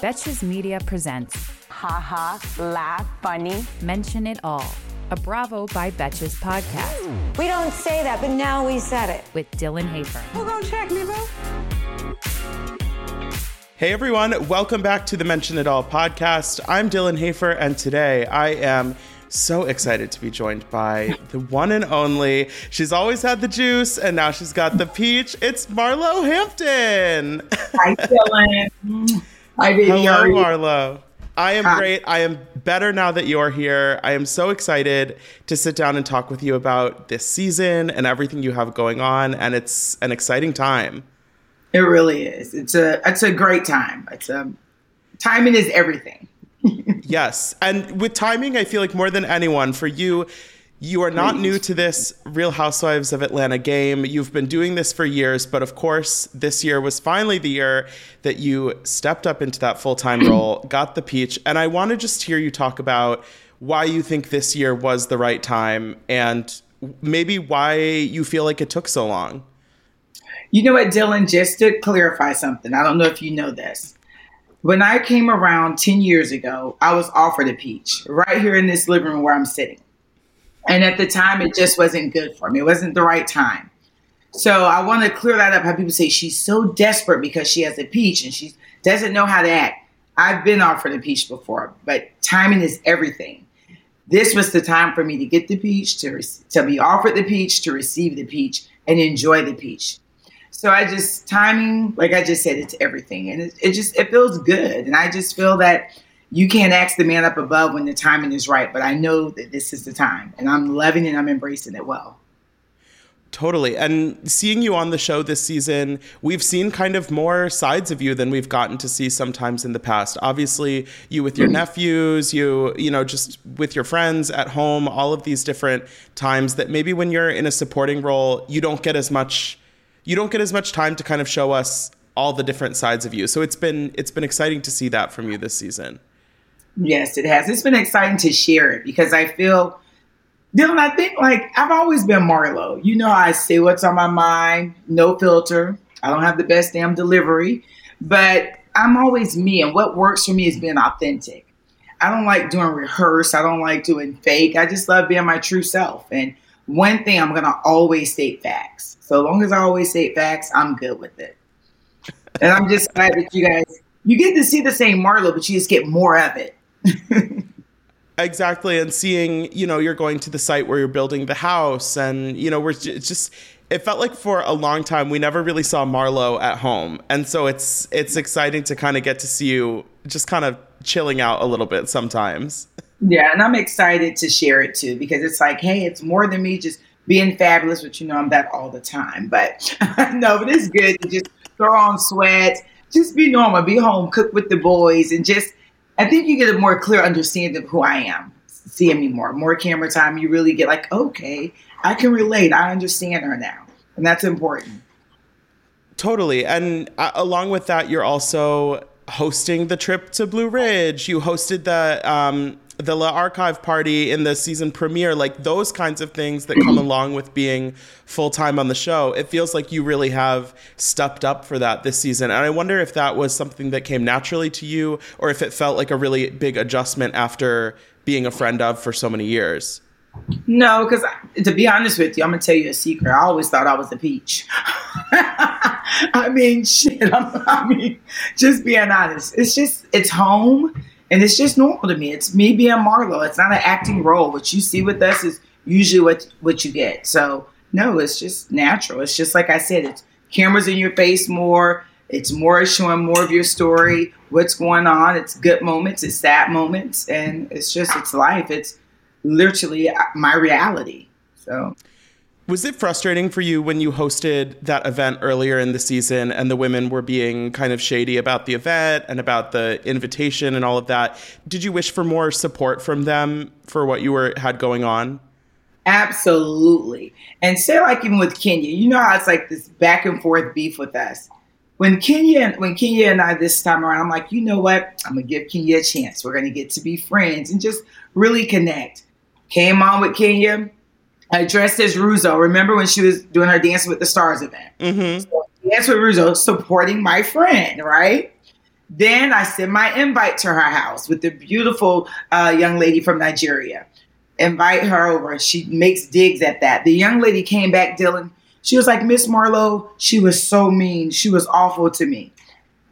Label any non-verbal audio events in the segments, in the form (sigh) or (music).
Betches Media presents Ha ha, laugh, funny. Mention It All, a Bravo by Betches podcast We don't say that, but now we said it. with Dylan Hafer. Who gonna check me, bro? Hey everyone, welcome back to the Mention It All podcast. I'm Dylan Hafer, and today I am so excited to be joined by (laughs) the one and only. She's always had the juice, and now she's got the peach. It's Marlo Hampton. Hi, Dylan. (laughs) Hi, baby. Hello? Marlo. I am Hi. great. I am better now that you're here. I am so excited to sit down and talk with you about this season and everything you have going on, and it's an exciting time. It really is. It's a it's a great time. It's a timing is everything. (laughs) Yes. And with timing, I feel like more than anyone, for you, you are not new to this Real Housewives of Atlanta game. You've been doing this for years, but of course, this year was finally the year that you stepped up into that full time (clears throat) role, got the peach. And I want to just hear you talk about why you think this year was the right time and maybe why you feel like it took so long. You know what, Dylan? Just to clarify something, I don't know if you know this. When I came around 10 years ago, I was offered a peach right here in this living room where I'm sitting. And at the time, it just wasn't good for me. It wasn't the right time. So I want to clear that up. How people say she's so desperate because she has a peach and she doesn't know how to act. I've been offered a peach before, but timing is everything. This was the time for me to get the peach, to, re- to be offered the peach, to receive the peach, and enjoy the peach. So I just timing, like I just said, it's everything, and it, it just it feels good, and I just feel that you can't ask the man up above when the timing is right. But I know that this is the time, and I'm loving it. I'm embracing it well. Totally. And seeing you on the show this season, we've seen kind of more sides of you than we've gotten to see sometimes in the past. Obviously, you with your mm-hmm. nephews, you, you know, just with your friends at home, all of these different times that maybe when you're in a supporting role, you don't get as much you don't get as much time to kind of show us all the different sides of you. So it's been it's been exciting to see that from you this season. Yes, it has. It's been exciting to share it because I feel, Dylan, I think like I've always been Marlo. You know, I say what's on my mind, no filter. I don't have the best damn delivery, but I'm always me. And what works for me is being authentic. I don't like doing rehearse. I don't like doing fake. I just love being my true self. And one thing I'm going to always state facts. So long as I always state facts, I'm good with it. And I'm just glad that you guys, you get to see the same Marlo, but you just get more of it. (laughs) Exactly, and seeing you know you're going to the site where you're building the house, and you know we're just it felt like for a long time we never really saw Marlo at home, and so it's it's exciting to kind of get to see you just kind of chilling out a little bit sometimes. Yeah, and I'm excited to share it too because it's like, hey, it's more than me just being fabulous, which you know I'm that all the time. But (laughs) no, but it's good to just throw on sweats, just be normal, be home, cook with the boys, and just I think you get a more clear understanding of who I am. Seeing me more, more camera time, you really get like, okay, I can relate. I understand her now, and that's important. Totally, and uh, along with that, you're also hosting the trip to Blue Ridge. You hosted the um, the Le'Archive party in the season premiere, like those kinds of things that come mm-hmm. along with being full time on the show. It feels like you really have stepped up for that this season. And I wonder if that was something that came naturally to you or if it felt like a really big adjustment after being a friend of for so many years. No, because to be honest with you, I'm gonna tell you a secret. I always thought I was a peach. (laughs) I mean, shit. I'm, I mean, just being honest. It's just it's home, and it's just normal to me. It's me being Marlo. It's not an acting role. What you see with us is usually what what you get. So no, it's just natural. It's just like I said. It's cameras in your face more. It's more showing more of your story, what's going on. It's good moments, it's sad moments, and it's just it's life. It's literally uh, my reality. So Was it frustrating for you when you hosted that event earlier in the season and the women were being kind of shady about the event and about the invitation and all of that? Did you wish for more support from them for what you were had going on? Absolutely. And say like even with Kenya, you know how it's like this back and forth beef with us. When Kenya when Kenya and I this time around, I'm like, you know what? I'm gonna give Kenya a chance. We're gonna get to be friends and just really connect. Came on with Kenya, I dressed as Russo. Remember when she was doing her Dance with the Stars event? Mm-hmm. So, Dance with Russo, supporting my friend, right? Then I sent my invite to her house with the beautiful uh, young lady from Nigeria. Invite her over. She makes digs at that. The young lady came back, Dylan. She was like, Miss Marlo, she was so mean. She was awful to me.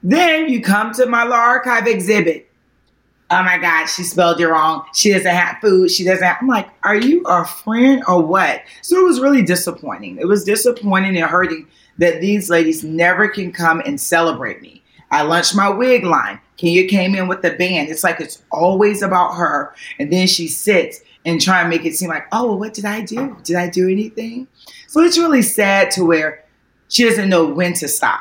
Then you come to my Le'Archive exhibit oh my God, she spelled you wrong. She doesn't have food. She doesn't have, I'm like, are you a friend or what? So it was really disappointing. It was disappointing and hurting that these ladies never can come and celebrate me. I launched my wig line. Kenya came in with the band. It's like it's always about her. And then she sits and try and make it seem like, oh, well, what did I do? Did I do anything? So it's really sad to where she doesn't know when to stop.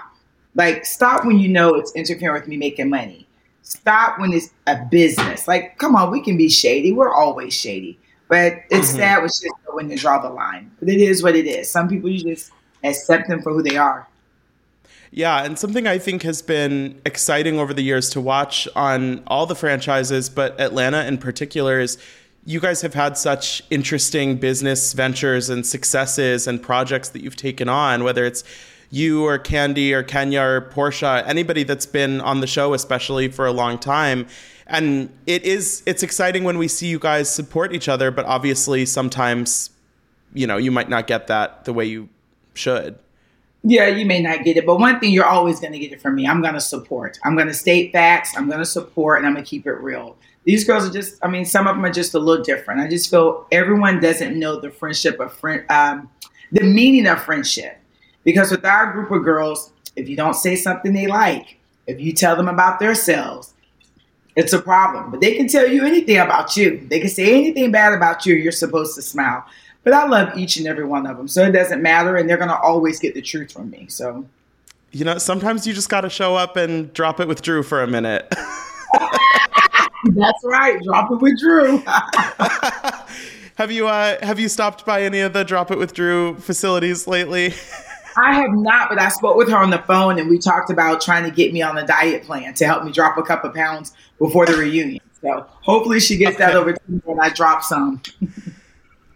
Like, stop when you know it's interfering with me making money Stop when it's a business. Like, come on, we can be shady. We're always shady. But it's mm-hmm. sad when she doesn't know when to draw the line. But it is what it is. Some people you just accept them for who they are. Yeah, and something I think has been exciting over the years to watch on all the franchises, but Atlanta in particular, is you guys have had such interesting business ventures and successes and projects that you've taken on, whether it's you or Kandi or Kenya or Porsha, anybody that's been on the show, especially for a long time. And it is it's exciting when we see you guys support each other, but obviously sometimes, you know, you might not get that the way you should. Yeah, you may not get it, but one thing you're always going to get it from me. I'm going to support. I'm going to state facts. I'm going to support, and I'm going to keep it real. These girls are just. I mean, some of them are just a little different. I just feel everyone doesn't know the friendship of friend, um, the meaning of friendship. Because with our group of girls, if you don't say something they like, if you tell them about themselves, it's a problem. But they can tell you anything about you. They can say anything bad about you. You're supposed to smile. But I love each and every one of them. So it doesn't matter. And they're going to always get the truth from me. So, you know, sometimes you just got to show up and drop it with Drew for a minute. (laughs) That's right. Drop it with Drew. (laughs) have you uh, have you stopped by any of the Drop It with Drew facilities lately? (laughs) I have not, but I spoke with her on the phone and we talked about trying to get me on a diet plan to help me drop a couple pounds before the reunion. So hopefully she gets okay. that over to me when I drop some.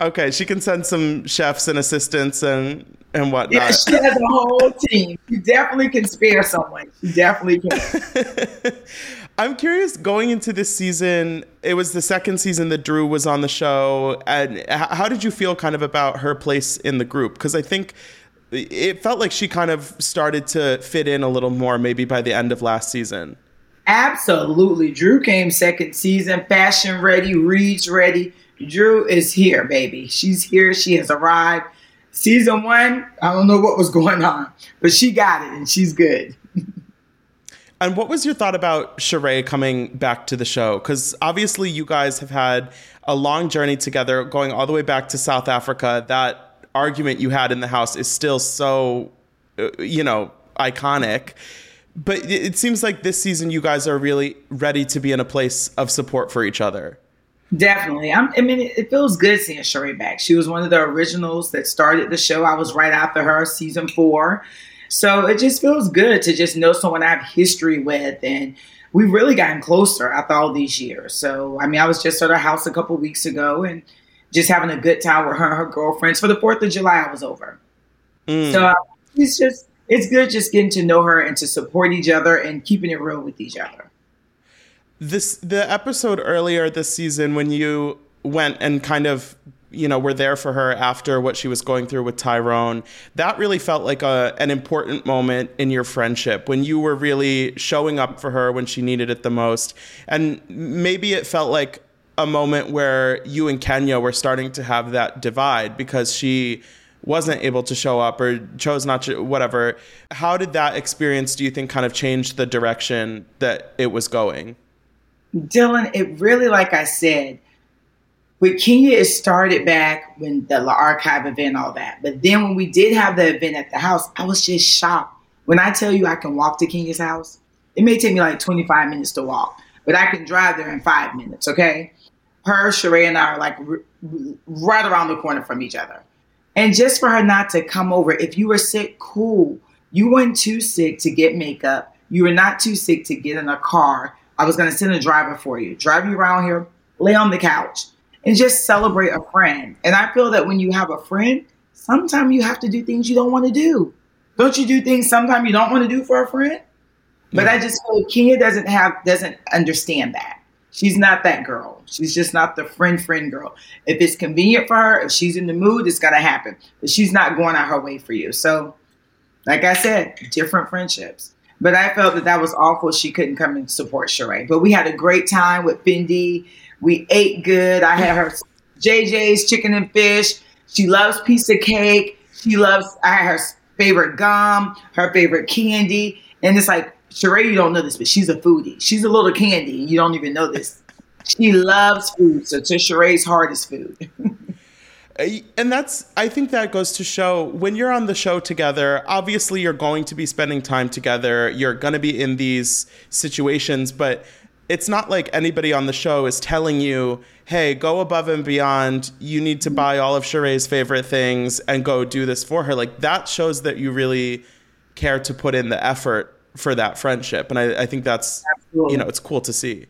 okay, she can send some chefs and assistants and and whatnot. Yeah, she has a whole team. She definitely can spare someone. She definitely can. (laughs) I'm curious going into this season, it was the second season that Drew was on the show. And how did you feel kind of about her place in the group? Because I think it felt like she kind of started to fit in a little more maybe by the end of last season. Absolutely. Drew came second season, fashion ready, reads ready. Drew is here, baby. She's here. She has arrived. Season one, I don't know what was going on, but she got it and she's good. (laughs) and what was your thought about Sheree coming back to the show? Because obviously, you guys have had a long journey together, going all the way back to South Africa. That argument you had in the house is still so, uh, you know, iconic. But it seems like this season you guys are really ready to be in a place of support for each other. Definitely. I'm, i mean, it feels good seeing Sheree back. She was one of the originals that started the show. I was right after her, season four. So it just feels good to just know someone I have history with. And we've really gotten closer after all these years. So, I mean, I was just at her house a couple weeks ago and just having a good time with her and her girlfriends. For the 4th of July, I was over. Mm. So it's just, it's good just getting to know her and to support each other and keeping it real with each other. This the episode earlier this season when you went and kind of you know were there for her after what she was going through with Tyrone. That really felt like a an important moment in your friendship when you were really showing up for her when she needed it the most. And maybe it felt like a moment where you and Kenya were starting to have that divide because she wasn't able to show up or chose not to whatever how did that experience do you think kind of change the direction that it was going dylan it really like i said with Kenya, it started back when the archive event, all that. But then when we did have the event at the house, I was just shocked. When I tell you I can walk to Kenya's house, it may take me like 25 minutes to walk, but I can drive there in five minutes, okay? Her, Sheree, and I are like r- right around the corner from each other. And just for her not to come over, if you were sick, cool. You weren't too sick to get makeup. You were not too sick to get in a car. I was going to send a driver for you, drive you around here, lay on the couch, and just celebrate a friend. And I feel that when you have a friend, sometimes you have to do things you don't want to do. Don't you do things sometimes you don't want to do for a friend? But I just feel Kenya doesn't have doesn't understand that. She's not that girl. She's just not the friend friend girl. If it's convenient for her, if she's in the mood, it's gonna happen. But she's not going out her way for you. So, like I said, different friendships. But I felt that that was awful. She couldn't come and support Sheree. But we had a great time with Fendi. We ate good. I had her JJ's chicken and fish. She loves piece of cake. She loves. I had her favorite gum, her favorite candy, and it's like Sheree, you don't know this, but she's a foodie. She's a little candy, and you don't even know this. She loves food, so to Sheree's heart is food. (laughs) and that's i think that goes to show when you're on the show together obviously you're going to be spending time together you're going to be in these situations but it's not like anybody on the show is telling you hey go above and beyond you need to buy all of Sheree's favorite things and go do this for her like that shows that you really care to put in the effort for that friendship and i, I think that's Absolutely. you know it's cool to see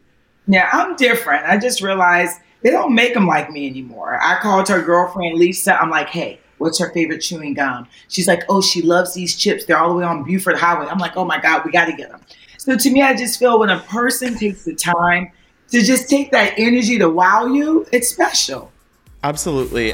yeah i'm different i just realized they don't make them like me anymore. I called her girlfriend Lisa. I'm like, hey, what's her favorite chewing gum? She's like, oh, she loves these chips. They're all the way on Buford Highway. I'm like, oh my God, we got to get them. So to me, I just feel when a person takes the time to just take that energy to wow you, it's special. Absolutely.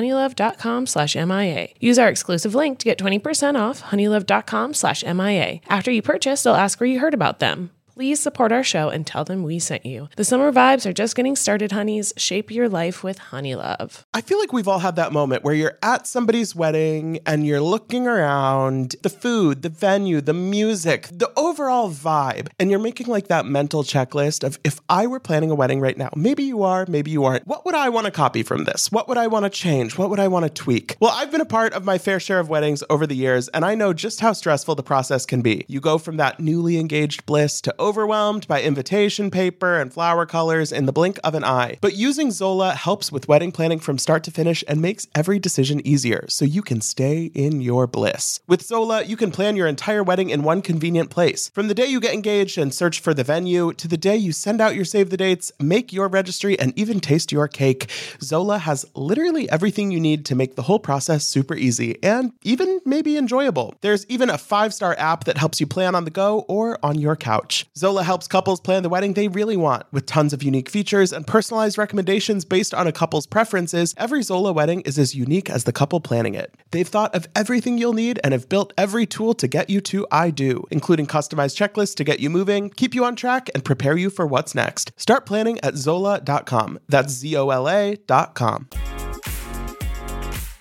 honeylove.com slash MIA. Use our exclusive link to get 20% off honeylove.com slash MIA. After you purchase, they'll ask where you heard about them please support our show and tell them we sent you. The summer vibes are just getting started, honeys. Shape your life with Honeylove. I feel like we've all had that moment where you're at somebody's wedding and you're looking around the food, the venue, the music, the overall vibe, and you're making like that mental checklist of if I were planning a wedding right now, maybe you are, maybe you aren't. What would I want to copy from this? What would I want to change? What would I want to tweak? Well, I've been a part of my fair share of weddings over the years, and I know just how stressful the process can be. You go from that newly engaged bliss to overwhelmed by invitation paper and flower colors in the blink of an eye. But using Zola helps with wedding planning from start to finish and makes every decision easier so you can stay in your bliss. With Zola, you can plan your entire wedding in one convenient place. From the day you get engaged and search for the venue to the day you send out your save the dates, make your registry, and even taste your cake, Zola has literally everything you need to make the whole process super easy and even maybe enjoyable. There's even a five star app that helps you plan on the go or on your couch. Zola helps couples plan the wedding they really want with tons of unique features and personalized recommendations based on a couple's preferences. Every Zola wedding is as unique as the couple planning it. They've thought of everything you'll need and have built every tool to get you to I do, including customized checklists to get you moving, keep you on track, and prepare you for what's next. Start planning at Zola.com. That's Z O L A.com.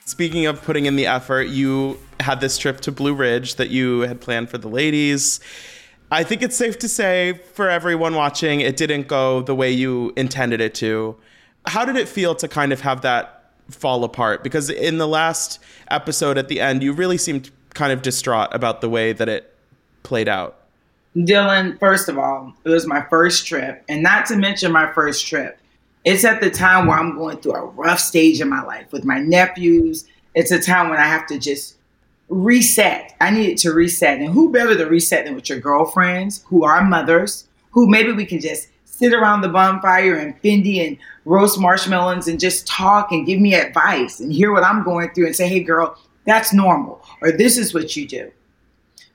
Speaking of putting in the effort, you had this trip to Blue Ridge that you had planned for the ladies. I think it's safe to say for everyone watching, it didn't go the way you intended it to. How did it feel to kind of have that fall apart? Because in the last episode at the end, you really seemed kind of distraught about the way that it played out. Dylan, first of all, it was my first trip, and not to mention my first trip. It's at the time where I'm going through a rough stage in my life with my nephews. It's a time when I have to just reset. I needed to reset. And who better to reset than with your girlfriends who are mothers, who maybe we can just sit around the bonfire and Fendi and roast marshmallows and just talk and give me advice and hear what I'm going through and say, hey, girl, that's normal, or this is what you do.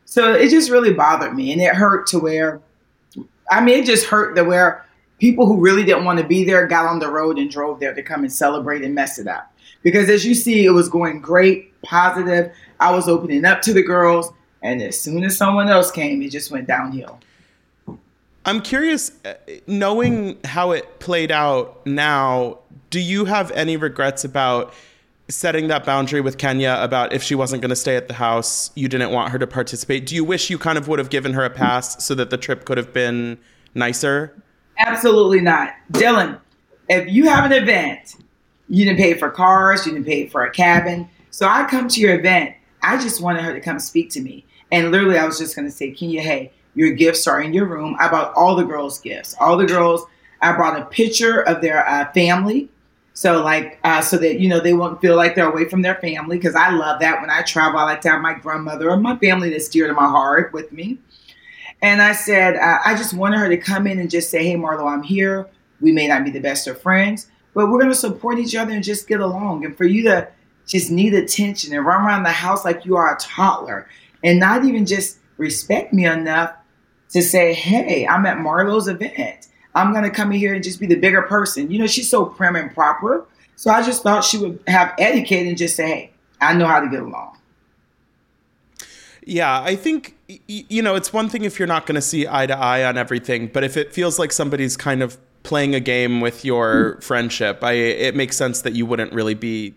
So it just really bothered me and it hurt to where, I mean, it just hurt to where people who really didn't want to be there got on the road and drove there to come and celebrate and mess it up. Because as you see, it was going great, positive. I was opening up to the girls, and as soon as someone else came, it just went downhill. I'm curious, uh, knowing how it played out now, do you have any regrets about setting that boundary with Kenya about if she wasn't going to stay at the house, you didn't want her to participate? Do you wish you kind of would have given her a pass so that the trip could have been nicer? Absolutely not. Dylan, if you have an event, you didn't pay for cars, you didn't pay for a cabin. So I come to your event. I just wanted her to come speak to me. And literally, I was just going to say, Kenya, hey, your gifts are in your room. I bought all the girls' gifts. All the girls, I brought a picture of their uh, family. So like, uh, so that, you know, they won't feel like they're away from their family. Cause I love that when I travel, I like to have my grandmother or my family that's dear to my heart with me. And I said, uh, I just wanted her to come in and just say, Hey, Marlo, I'm here. We may not be the best of friends, but we're going to support each other and just get along. And for you to just need attention and run around the house like you are a toddler and not even just respect me enough to say, hey, I'm at Marlo's event. I'm going to come in here and just be the bigger person. You know, she's so prim and proper. So I just thought she would have etiquette and just say, hey, I know how to get along. Yeah, I think, you know, it's one thing if you're not going to see eye to eye on everything, but if it feels like somebody's kind of playing a game with your hmm. friendship, I, it makes sense that you wouldn't really be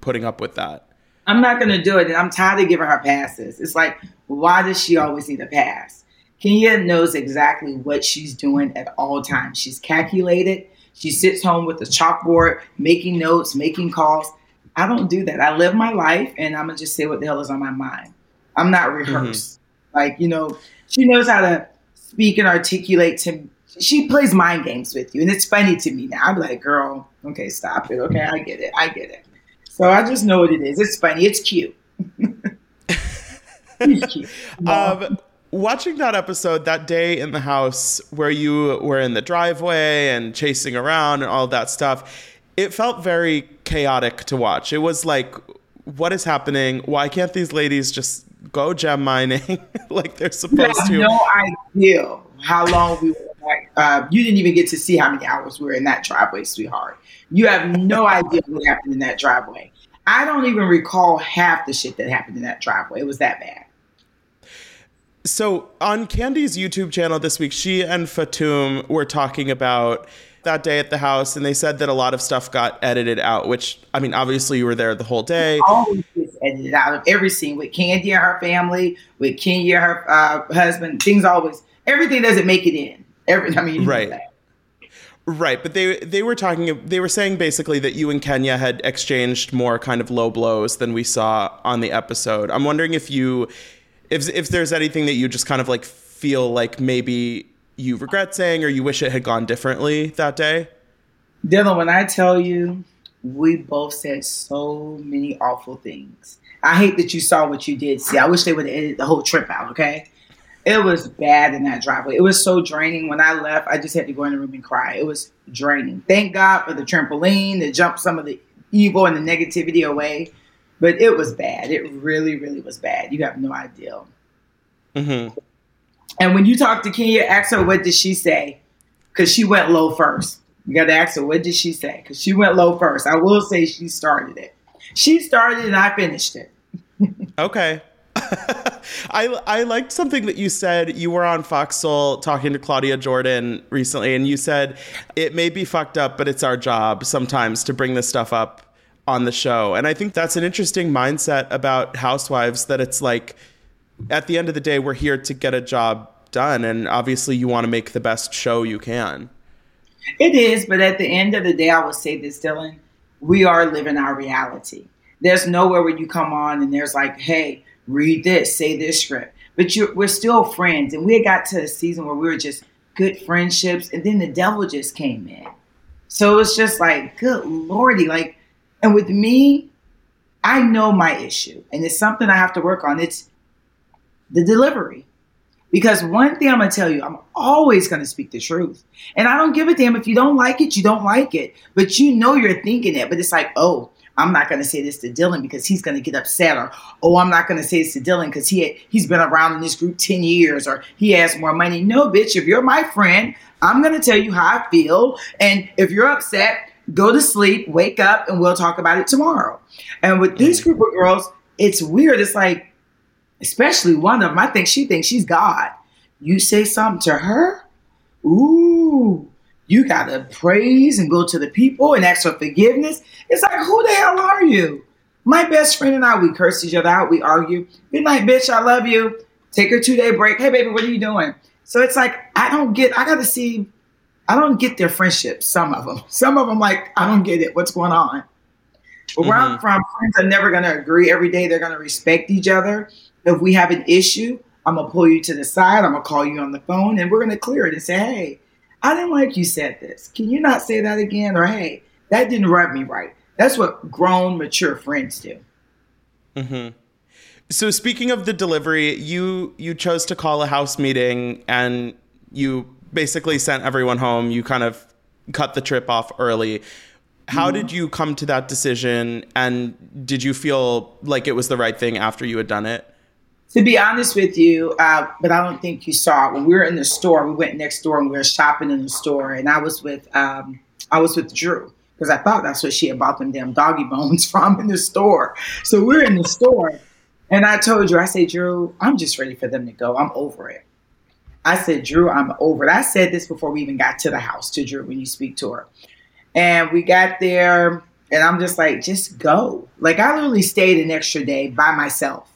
putting up with that. I'm not going to do it. And I'm tired of giving her passes. It's like, why does she always need a pass? Kenya knows exactly what she's doing at all times. She's calculated. She sits home with a chalkboard, making notes, making calls. I don't do that. I live my life and I'm going to just say what the hell is on my mind. I'm not rehearsed. Mm-hmm. Like, you know, she knows how to speak and articulate to she plays mind games with you. And it's funny to me now. I'm like, girl, okay, stop it. Okay, I get it. I get it. So I just know what it is. It's funny. It's cute. (laughs) it's cute. Um, watching that episode that day in the house where you were in the driveway and chasing around and all that stuff, it felt very chaotic to watch. It was like, what is happening? Why can't these ladies just go gem mining (laughs) like they're supposed to? No idea how long we were. Like, uh, you didn't even get to see how many hours we were in that driveway, sweetheart. You have no idea what happened in that driveway. I don't even recall half the shit that happened in that driveway. It was that bad. So on Kandi's YouTube channel this week, she and Fatum were talking about that day at the house, and they said that a lot of stuff got edited out. Which I mean, obviously you were there the whole day. Always edited out of every scene with Kandi and her family, with Kenya and her uh, husband. Things always everything doesn't make it in. Every I mean, right. Right, but they they were talking they were saying basically that you and Kenya had exchanged more kind of low blows than we saw on the episode. I'm wondering if you if if there's anything that you just kind of like feel like maybe you regret saying or you wish it had gone differently that day. Dylan, when I tell you we both said so many awful things. I hate that you saw what you did see. I wish they would edited the whole trip out, okay? It was bad in that driveway. It was so draining. When I left, I just had to go in the room and cry. It was draining. Thank God for the trampoline to jump some of the evil and the negativity away. But it was bad. It really, really was bad. You have no idea. Mm-hmm. And when you talk to Kenya, ask her what did she say, because she went low first. You got to ask her what did she say, because she went low first. I will say she started it. She started and I finished it. okay. (laughs) I I liked something that you said. You were on Fox Soul talking to Claudia Jordan recently, and you said it may be fucked up, but it's our job sometimes to bring this stuff up on the show. And I think that's an interesting mindset about housewives that it's like at the end of the day, we're here to get a job done, and obviously you want to make the best show you can. It is, but at the end of the day, I will say this, Dylan. We are living our reality. There's nowhere where you come on and there's like, hey, read this, say this script. but you we're still friends. And we had got to a season where we were just good friendships, and then the devil just came in. So it's just like, good lordy, like, and with me, I know my issue, and it's something I have to work on. It's the delivery. Because one thing I'm gonna tell you, I'm always gonna speak the truth. And I don't give a damn if you don't like it, you don't like it. But you know you're thinking it. But it's like, oh, I'm not gonna say this to Dylan because he's gonna get upset, or oh, I'm not gonna say this to Dylan because he he's been around in this group 10 years, or he has more money. No, bitch, if you're my friend, I'm gonna tell you how I feel. And if you're upset, go to sleep, wake up, and we'll talk about it tomorrow. And with this mm. group of girls, it's weird. It's like especially one of them. I think she thinks she's God. You say something to her, ooh, you gotta praise and go to the people and ask for forgiveness. It's like, who the hell are you? My best friend and I, we curse each other out, we argue. Good night, bitch. I love you. Take a two day break. Hey, baby, what are you doing? So it's like I don't get. I gotta see. I don't get their friendships. Some of them. (laughs) Some of them, like I don't get it. What's going on? But where mm-hmm. I'm from, friends are never gonna agree every day. They're gonna respect each other if we have an issue, I'm gonna pull you to the side. I'm gonna call you on the phone, and we're gonna clear it and say, "Hey, I didn't like you said this. Can you not say that again?" Or, "Hey, that didn't rub me right." That's what grown, mature friends do. hmm So, speaking of the delivery, you you chose to call a house meeting, and you basically sent everyone home. You kind of cut the trip off early. How mm-hmm. did you come to that decision? And did you feel like it was the right thing after you had done it? To be honest with you, uh, but I don't think you saw it. When we were in the store, we went next door and we were shopping in the store, and I was with um, I was with Drew because I thought that's what she had bought them damn doggy bones (laughs) from in the store. So we're in the store, and I told Drew, I said, Drew, I'm just ready for them to go. I'm over it. I said, Drew, I'm over it. I said this before we even got to the house to Drew when you speak to her. And we got there, and I'm just like, just go. Like I literally stayed an extra day by myself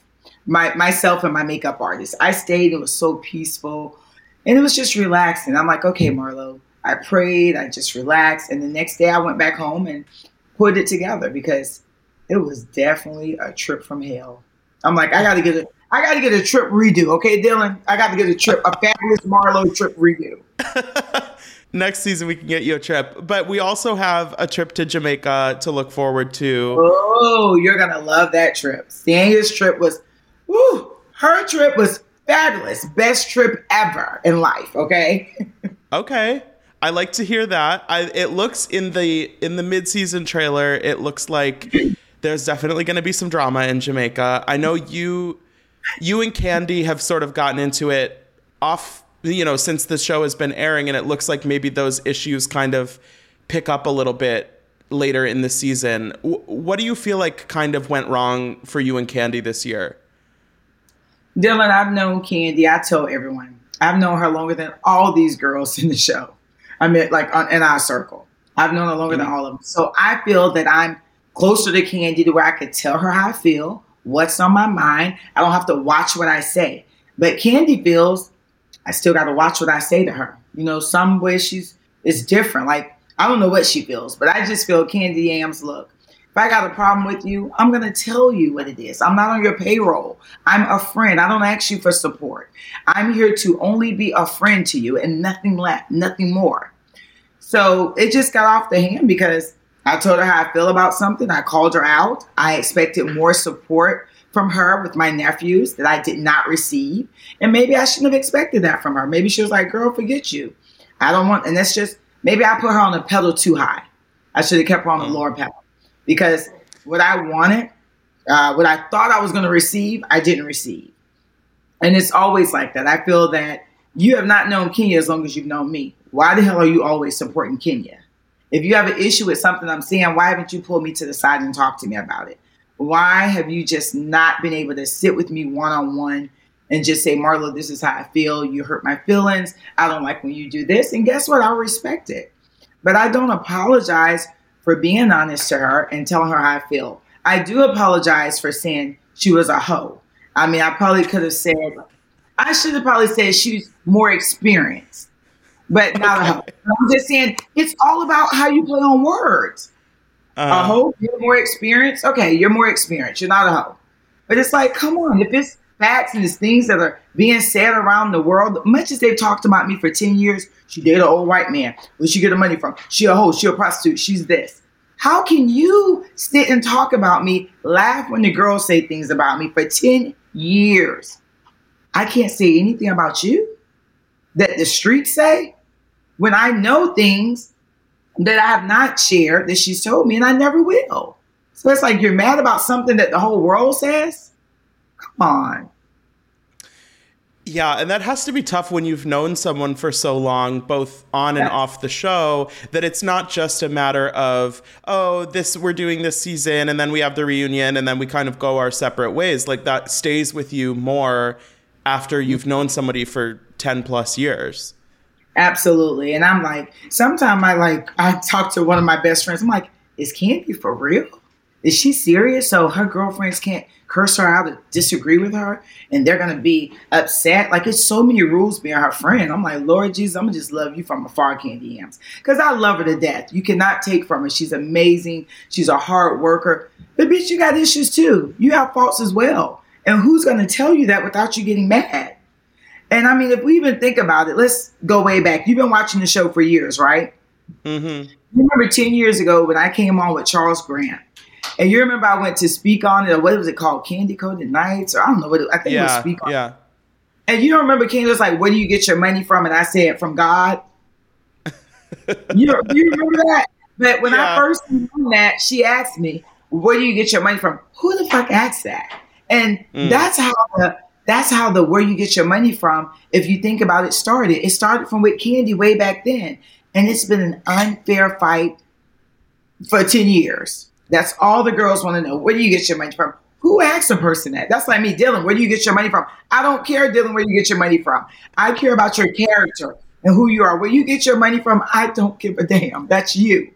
my myself and my makeup artist. I stayed. It was so peaceful, and it was just relaxing. I'm like, okay, Marlo. I prayed. I just relaxed, and the next day I went back home and put it together because it was definitely a trip from hell. I'm like, I got to get a, I got to get a trip redo. Okay, Dylan, I got to get a trip, a fabulous Marlo trip redo. (laughs) Next season we can get you a trip, but we also have a trip to Jamaica to look forward to. Oh, you're gonna love that trip. Sanya's trip was Woo, her trip was fabulous. Best trip ever in life, okay? (laughs) okay. I like to hear that. I, it looks in the in the mid-season trailer, it looks like there's definitely going to be some drama in Jamaica. I know you you and Kandi have sort of gotten into it off, you know, since the show has been airing and it looks like maybe those issues kind of pick up a little bit later in the season. W- what do you feel like kind of went wrong for you and Kandi this year? Dylan, I've known Kandi. I tell everyone, I've known her longer than all these girls (laughs) in the show. I mean, like on, in our circle. I've known her longer mm-hmm. than all of them. So I feel that I'm closer to Kandi to where I could tell her how I feel, what's on my mind. I don't have to watch what I say. But Kandi feels I still got to watch what I say to her. You know, some way she's it's different. Like I don't know what she feels, but I just feel Kandi Yams look. If I got a problem with you, I'm going to tell you what it is. I'm not on your payroll. I'm a friend. I don't ask you for support. I'm here to only be a friend to you and nothing less, nothing more. So it just got off the hand because I told her how I feel about something. I called her out. I expected more support from her with my nephews that I did not receive. And maybe I shouldn't have expected that from her. Maybe she was like, girl, forget you. I don't want, and that's just, maybe I put her on a pedal too high. I should have kept her on the mm. lower pedal because what I wanted, uh, what I thought I was going to receive, I didn't receive. And it's always like that. I feel that you have not known Kenya as long as you've known me. Why the hell are you always supporting Kenya? If you have an issue with something I'm saying, why haven't you pulled me to the side and talked to me about it? Why have you just not been able to sit with me one on one and just say, Marlo, this is how I feel. You hurt my feelings. I don't like when you do this. And guess what? I'll respect it. But I don't apologize for being honest to her and telling her how I feel. I do apologize for saying she was a hoe. I mean, I probably could have said, I should have probably said she's more experienced, but not a hoe. I'm just saying it's all about how you play on words. Uh, a hoe, you're more experienced. Okay, you're more experienced. You're not a hoe. But it's like, come on, if it's facts and it's things that are being said around the world. Much as they've talked about me for 10 years, she dated an old white man. Where she get her money from? She a hoe, she a prostitute, she's this. How can you sit and talk about me, laugh when the girls say things about me for 10 years? I can't say anything about you that the streets say when I know things that I have not shared that she's told me and I never will. So it's like you're mad about something that the whole world says? On. Yeah, and that has to be tough when you've known someone for so long, both on and off the show, that it's not just a matter of, oh, this we're doing this season and then we have the reunion and then we kind of go our separate ways. Like that stays with you more after you've known somebody for 10 plus years. Absolutely. And I'm like, sometimes I like I talk to one of my best friends. I'm like, is Kandi for real? Is she serious? So her girlfriends can't curse her out or disagree with her and they're gonna be upset. Like it's so many rules being her friend. I'm like, Lord Jesus, I'm gonna just love you from afar, Kandi Yams. Because I love her to death. You cannot take from her. She's amazing. She's a hard worker. But bitch, you got issues too. You have faults as well. And who's gonna tell you that without you getting mad? And I mean, if we even think about it, let's go way back. You've been watching the show for years, right? Mm-hmm. Remember 10 years ago when I came on with Charles Grant and you remember I went to speak on it, or what was it called? Kandi Koated Nights, or I don't know what it, I think yeah, it was speak on. Yeah. And you don't remember Kandi was like, "Where do you get your money from?" And I said, "From God." (laughs) you you remember that? But when Yeah. I first knew that, she asked me, "Where do you get your money from?" Who the fuck asked that? And Mm. that's how the that's how the where you get your money from. If you think about it, started. It started from with Kandi way back then, and it's been an unfair fight for 10 years. That's all the girls want to know. Where do you get your money from? Who asked a person that? That's like me, Dylan. Where do you get your money from? I don't care, Dylan, where you get your money from. I care about your character and who you are. Where you get your money from, I don't give a damn. That's you.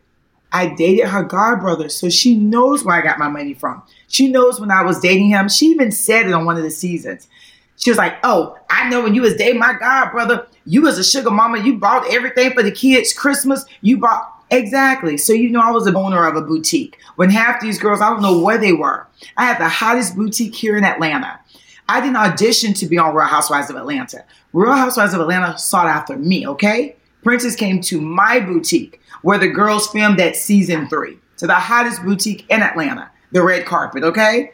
I dated her god brother, so she knows where I got my money from. She knows when I was dating him. She even said it on one of the seasons. She was like, "Oh, I know when you was dating my god brother, you was a sugar mama. You bought everything for the kids Christmas. You bought exactly. So you know I was the owner of a boutique. When half these girls, I don't know where they were. I had the hottest boutique here in Atlanta. I didn't audition to be on Real Housewives of Atlanta. Real Housewives of Atlanta sought after me. Okay, Princess came to my boutique where the girls filmed at season three, to the hottest boutique in Atlanta, the red carpet. Okay,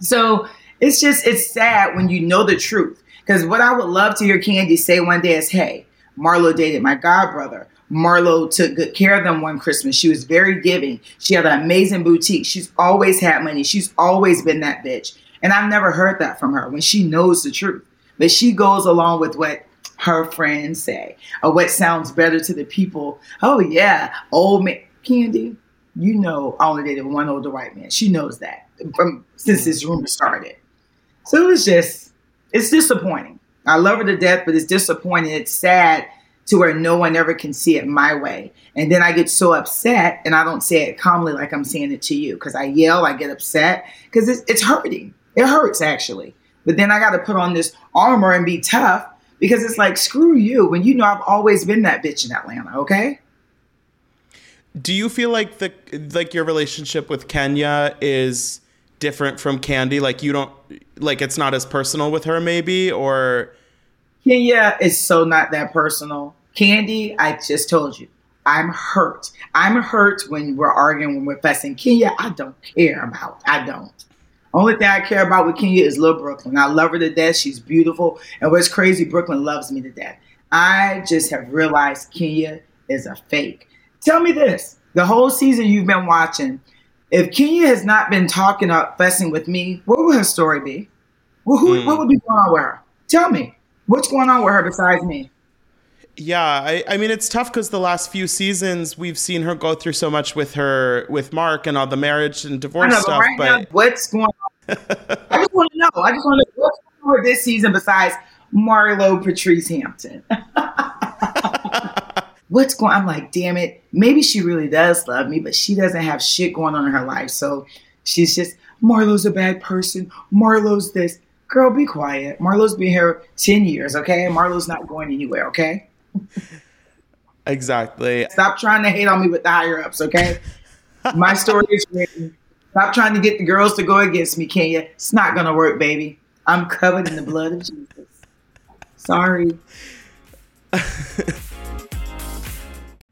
so it's just it's sad when you know the truth. Because what I would love to hear Kandi say one day is, "Hey, Marlo dated my god brother. Marlo took good care of them one Christmas. She was very giving. She had an amazing boutique. She's always had money. She's always been that bitch. And I've never heard that from her when she knows the truth. But she goes along with what her friends say or what sounds better to the people. Oh, yeah, old man. Kandi, you know I only dated one older white man. She knows that from since this rumor started. So it was just, it's disappointing. I love her to death, but it's disappointing. It's sad to where no one ever can see it my way. And then I get so upset and I don't say it calmly like I'm saying it to you because I yell, I get upset because it's, it's hurting. It hurts actually. But then I got to put on this armor and be tough because it's like, screw you when you know I've always been that bitch in Atlanta, okay? Do you feel like the like your relationship with Kenya is different from Kandi? Like you don't like it's not as personal with her, maybe, or Kenya is so not that personal. Kandi, I just told you, I'm hurt. I'm hurt when we're arguing, when we're fussing. Kenya, I don't care about. I don't. Only thing I care about with Kenya is Lil Brooklyn. I love her to death. She's beautiful. And what's crazy, Brooklyn loves me to death. I just have realized Kenya is a fake. Tell me this the whole season you've been watching, if Kenya has not been talking or fussing with me, what would her story be? Well, who, Hmm. What would be going on with her? Tell me. What's going on with her besides me? Yeah, I, I mean it's tough because the last few seasons we've seen her go through so much with her with Marc and all the marriage and divorce know, but stuff. right now, But what's going on? I just want to know. I just want to know what's going on with this season besides Marlo Patrice Hampton. (laughs) what's going? I'm like, damn it. Maybe she really does love me, but she doesn't have shit going on in her life. So she's just Marlo's a bad person. Marlo's this. Girl, be quiet. Marlo's been here ten years, okay? Marlo's not going anywhere, okay? (laughs) exactly. Stop trying to hate on me with the higher ups, okay? (laughs) My story is written. Stop trying to get the girls to go against me, Kenya. It's not gonna work, baby. I'm covered in the blood of Jesus. Sorry. (laughs)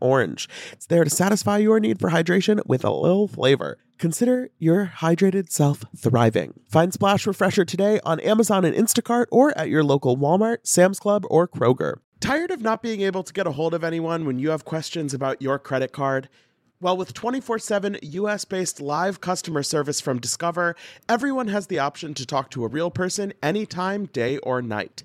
orange. It's there to satisfy your need for hydration with a little flavor. Consider your hydrated self thriving. Find Splash Refresher today on Amazon and Instacart or at your local Walmart, Sam's Club, or Kroger. Tired of not being able to get a hold of anyone when you have questions about your credit card? Well, with 24 7 US based live customer service from Discover, everyone has the option to talk to a real person anytime, day or night.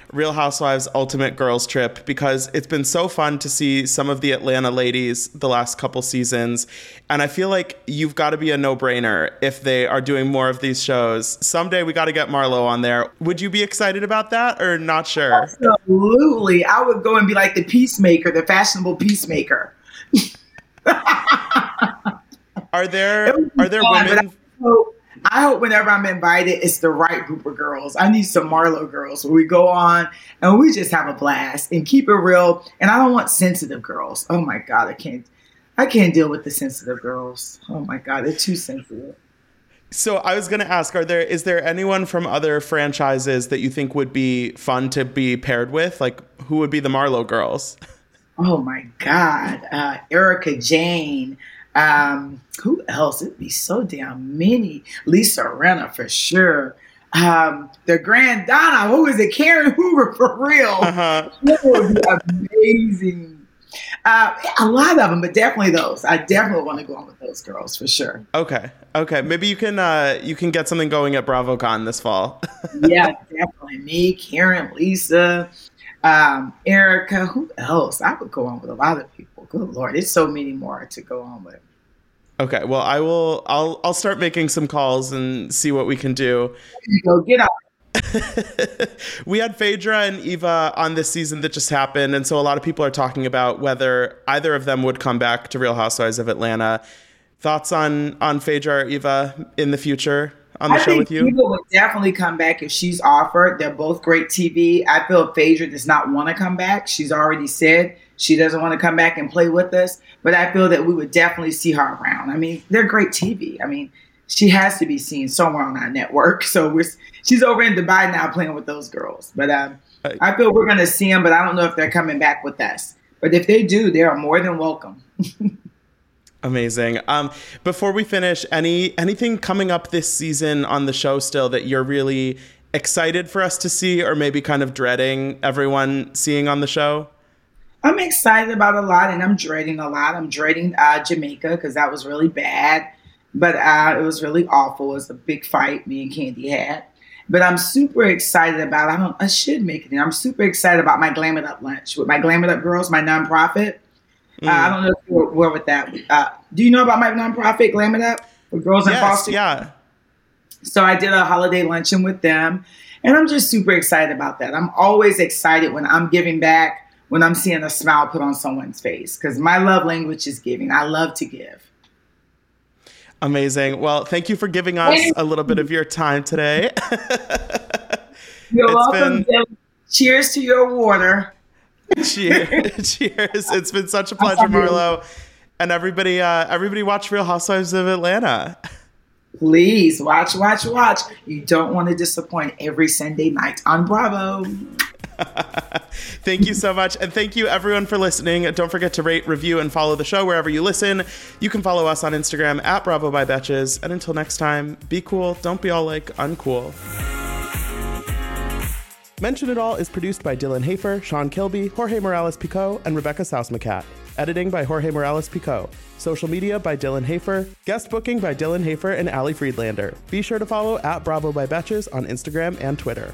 Real Housewives Ultimate Girls Trip because it's been so fun to see some of the Atlanta ladies the last couple seasons. And I feel like you've got to be a no brainer if they are doing more of these shows. Someday we got to get Marlo on there. Would you be excited about that or not sure? Absolutely. I would go and be like the peacemaker, the fashionable peacemaker. (laughs) are there are there women I hope whenever I'm invited, it's the right group of girls. I need some Marlo girls where we go on and we just have a blast and keep it real. And I don't want sensitive girls. Oh my God, I can't. I can't deal with the sensitive girls. Oh my God, they're too sensitive. So I was going to ask: Are there is there anyone from other franchises that you think would be fun to be paired with? Like, who would be the Marlo girls? (laughs) Oh my God, uh, Erika Jayne, um, who else? It'd be so damn many. Lisa Rinna for sure. Um, the Grand Donna, who is it? Karen Huger for real. Uh-huh. That would be amazing. Uh, a lot of them, but definitely those. I definitely want to go on with those girls for sure. Okay, okay. Maybe you can uh, you can get something going at BravoCon this fall. (laughs) yeah, definitely. Me, Karen, Lisa, um, Erika. Who else? I would go on with a lot of people. Good lord, it's so many more to go on with. Okay, well, I will. I'll I'll start making some calls and see what we can do. Go get up. (laughs) we had Phaedra and Eva on this season that just happened, and so a lot of people are talking about whether either of them would come back to Real Housewives of Atlanta. Thoughts on on Phaedra or Eva in the future on the I show with you? Eva would definitely come back if she's offered. They're both great TV. I feel Phaedra does not want to come back. She's already said she doesn't want to come back and play with us, but I feel that we would definitely see her around. I mean, they're great TV. I mean, she has to be seen somewhere on our network. (laughs) So we're she's over in Dubai now playing with those girls. But um, I feel we're going to see them, but I don't know if they're coming back with us. But if they do, they are more than welcome. (laughs) Amazing. Um, before we finish, any anything coming up this season on the show still that you're really excited for us to see, or maybe kind of dreading everyone seeing on the show? I'm excited about a lot, and I'm dreading a lot. I'm dreading uh, Jamaica because that was really bad, but uh, it was really awful. It was a big fight me and Kandi had. But I'm super excited about. I don't. I should make it. In. I'm super excited about my Glam It Up lunch with my Glam It Up girls, my nonprofit. Mm. Uh, I don't know if you're aware with that. Uh, do you know about my nonprofit Glam It Up with girls in yes, Boston? Yeah. So I did a holiday luncheon with them, and I'm just super excited about that. I'm always excited when I'm giving back when I'm seeing a smile put on someone's face because my love language is giving. I love to give. Amazing. Well, thank you for giving us a little bit of your time today. (laughs) You're it's welcome. Been... Cheers to your water. Cheers. (laughs) Cheers. It's been such a pleasure, Marlo. And everybody, uh, everybody watch Real Housewives of Atlanta. (laughs) Please watch, watch, watch. You don't want to disappoint every Sunday night on Bravo. (laughs) thank you so much. And thank you, everyone, for listening. Don't forget to rate, review, and follow the show wherever you listen. You can follow us on Instagram at Bravo by Betches. And until next time, be cool. Don't be all like uncool. Mention It All is produced by Dylan Hafer, Sean Kilby, Jorge Morales Pico, and Rebecca Sausmacat. Editing by Jorge Morales Pico. Social media by Dylan Hafer. Guest booking by Dylan Hafer and Ali Friedlander. Be sure to follow at Bravo by Betches on Instagram and Twitter.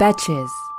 Betches.